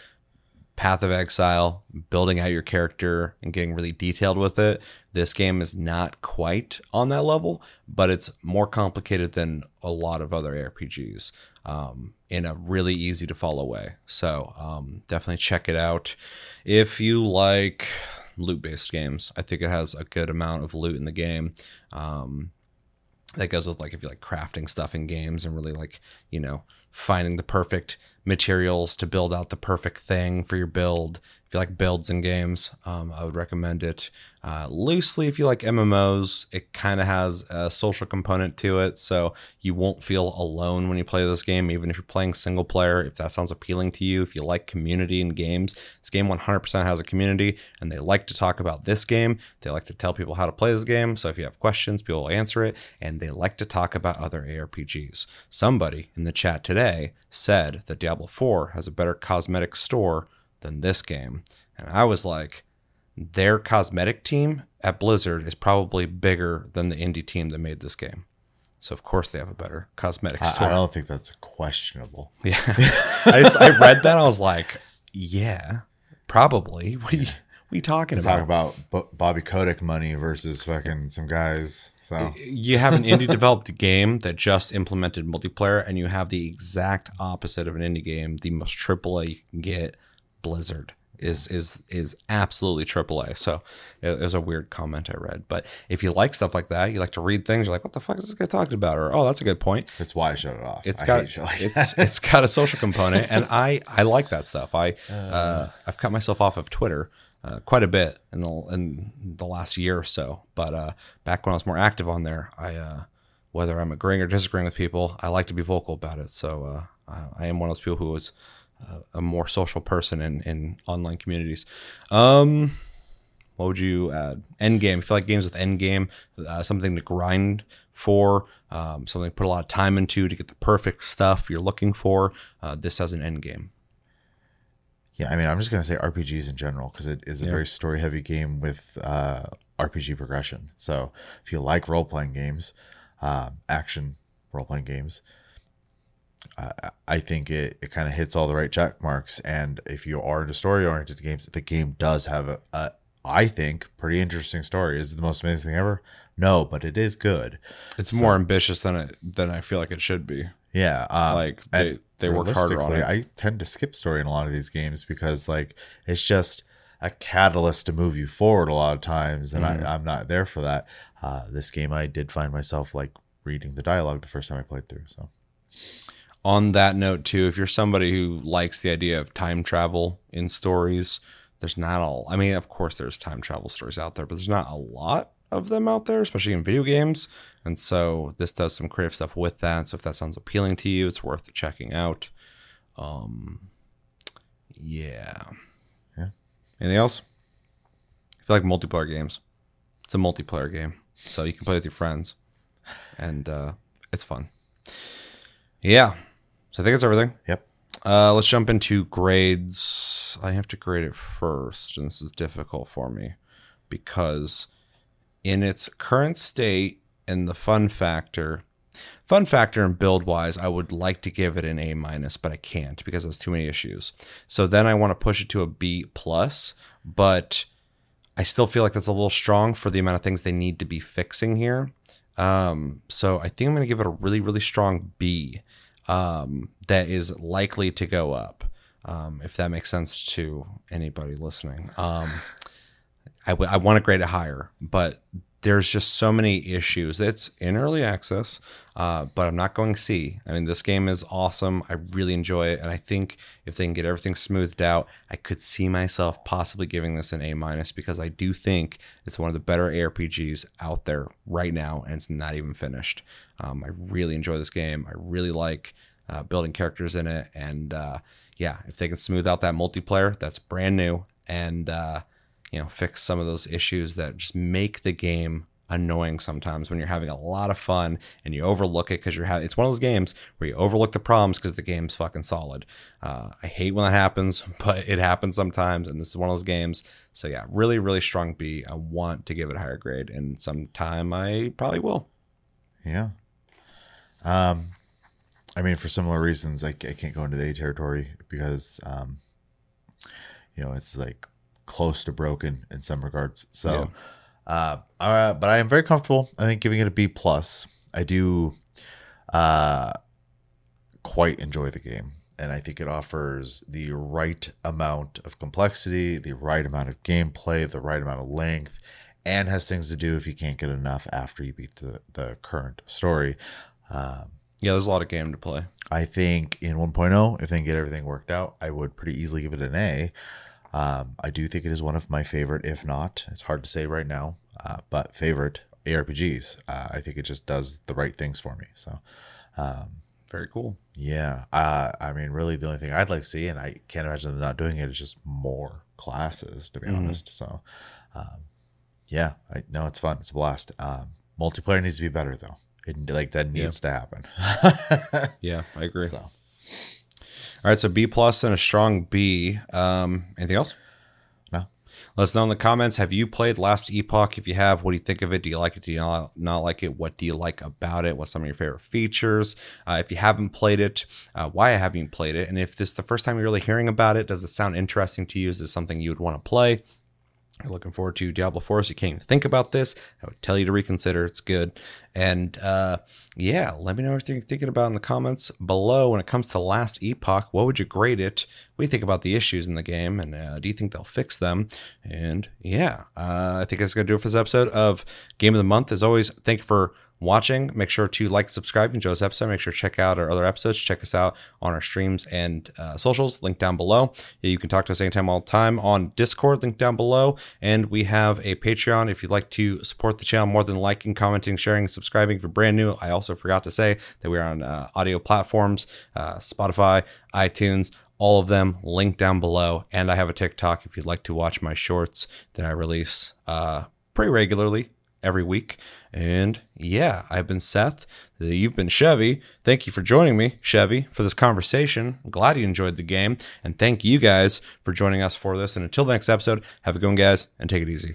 Path of Exile, building out your character and getting really detailed with it. This game is not quite on that level, but it's more complicated than a lot of other RPGs um, in a really easy to follow way. So um, definitely check it out. If you like loot based games, I think it has a good amount of loot in the game. Um, that goes with like if you like crafting stuff in games and really like you know finding the perfect materials to build out the perfect thing for your build. If you like builds and games um, i would recommend it uh, loosely. If you like mmos it kind of has a social component to it so you won't feel alone when you play this game even if you're playing single player. If that sounds appealing to you if you like community in games this game 100% has a community and they like to talk about this game. They like to tell people how to play this game so if you have questions people will answer it and they like to talk about other arpgs somebody in the chat today said that diablo 4 has a better cosmetic store than this game. And I was like, their cosmetic team at Blizzard is probably bigger than the indie team that made this game. So of course they have a better cosmetic store. I don't think that's questionable. yeah, I, just, I read that. I was like, yeah, probably. What you, what are you talking Talk about? about Bobby Kotick money versus fucking some guys. So you have an indie developed game that just implemented multiplayer, and you have the exact opposite of an indie game, the most AAA you can get. Blizzard is is is absolutely AAA. So it, was a weird comment I read. But if you like stuff like that, you like to read things. You're like, what the fuck is this guy talking about? Or oh, that's a good point. that's why I shut it off. It's I got like it's that. it's got a social component, and I I like that stuff. I uh, I've cut myself off of Twitter uh, quite a bit in the in the last year or so. But uh, back when I was more active on there, I uh, whether I'm agreeing or disagreeing with people, I like to be vocal about it. So uh, I, I am one of those people who is uh, a more social person in in online communities. Um, what would you add? End game. If you like games with end game, uh, something to grind for, um, something to put a lot of time into to get the perfect stuff you're looking for. This has an end game. Yeah, I mean, I'm just gonna say RPGs in general because it is a Yeah. very story heavy game with uh, RPG progression. So if you like role playing games, uh, action role playing games, uh, I think it, it kind of hits all the right check marks. And if you are into story oriented games, the game does have a, a I think pretty interesting story. Is it the most amazing thing ever? No, but it is good. It's more ambitious than it than I feel like it should be. Yeah, um, Like and they work harder on it. I tend to skip story in a lot of these games because like it's just a catalyst to move you forward a lot of times, and Mm-hmm. I, I'm not there for that. Uh, this game, I did find myself like reading the dialogue the first time I played through. So on that note too if you're somebody who likes the idea of time travel in stories there's not all i mean of course there's time travel stories out there but there's not a lot of them out there especially in video games. And so this does some creative stuff with that. So if that sounds appealing to you it's worth checking out. Um yeah. Yeah. anything else? If you like multiplayer games. It's a multiplayer game. So you can play with your friends. And uh it's fun. Yeah. So i think that's everything. Yep, uh, let's jump into grades. I have to grade it first, and this is difficult for me because in its current state and the fun factor, fun factor and build wise, I would like to give it an A minus, but I can't because there's too many issues. So then I want to push it to a B plus, but I still feel like that's a little strong for the amount of things they need to be fixing here. Um, so I think I'm going to give it a really, really strong B um, that is likely to go up, um, if that makes sense to anybody listening. Um, I, w- I want to grade it higher, but there's just so many issues. It's in early access, uh, but I'm not going C. I mean, this game is awesome. I really enjoy it, and I think if they can get everything smoothed out, I could see myself possibly giving this an A minus because I do think it's one of the better ARPGs out there right now, and it's not even finished. Um, I really enjoy this game. I really like uh, building characters in it, and uh, yeah, if they can smooth out that multiplayer, that's brand new, and uh, you know, fix some of those issues that just make the game annoying sometimes when you're having a lot of fun and you overlook it because you're having it's one of those games where you overlook the problems because the game's fucking solid. Uh, I hate when that happens, but it happens sometimes, and this is one of those games. So yeah, really, really strong B. I want to give it a higher grade, and sometime I probably will. yeah. Um, I mean, for similar reasons, I, I can't go into the A territory because, um, you know it's like close to broken in some regards. So, uh, uh, but I am very comfortable. I think giving it a B plus. I do, uh, quite enjoy the game, and I think it offers the right amount of complexity, the right amount of gameplay, the right amount of length, and has things to do if you can't get enough after you beat the the current story. Um, Yeah, there's a lot of game to play. I think in 1.0, if they can get everything worked out, I would pretty easily give it an A. Um, I do think it is one of my favorite, if not, it's hard to say right now, uh, but favorite ARPGs. Uh, I think it just does the right things for me. So, um, Very cool. yeah, uh, I mean, really, the only thing I'd like to see, and I can't imagine them not doing it, is just more classes, to be honest. So, um, yeah, I know it's fun. It's a blast. Um, multiplayer needs to be better, though. It, like that needs to happen. Yeah, I agree. so, All right, so B plus and a strong B. Um, anything else? no. Let us know in the comments. Have you played Last Epoch? If you have, what do you think of it? Do you like it? Do you not, not like it? What do you like about it? What's some of your favorite features? Uh, if you haven't played it, uh, why haven't you played it? And if this is the first time you're really hearing about it, does it sound interesting to you? Is this something you would want to play? You're looking forward to Diablo 4, so you can't even think about this. I would tell you to reconsider. It's good. And uh, yeah, let me know what you're thinking about in the comments below. When it comes to Last Epoch, what would you grade it? What do you think about the issues in the game? And uh, do you think they'll fix them? And yeah, uh, I think that's going to do it for this episode of Game of the Month. As always, thank you for watching. Make sure to like subscribe. Enjoy this episode, make sure to check out our other episodes. Check us out on our streams and uh, socials, link down below. You can talk to us anytime, all the time on Discord, link down below. And we have a Patreon if you'd like to support the channel more than liking, commenting, sharing, subscribing. If you're brand new, I also forgot to say that we're on uh, audio platforms, uh, Spotify, iTunes, all of them linked down below. And I have a TikTok if you'd like to watch my shorts that I release uh, pretty regularly every week. And yeah, I've been Seth. You've been Chevy. Thank you for joining me, Chevy, for this conversation. I'm glad you enjoyed the game. And thank you guys for joining us for this. And until the next episode, have a good one, guys, and take it easy.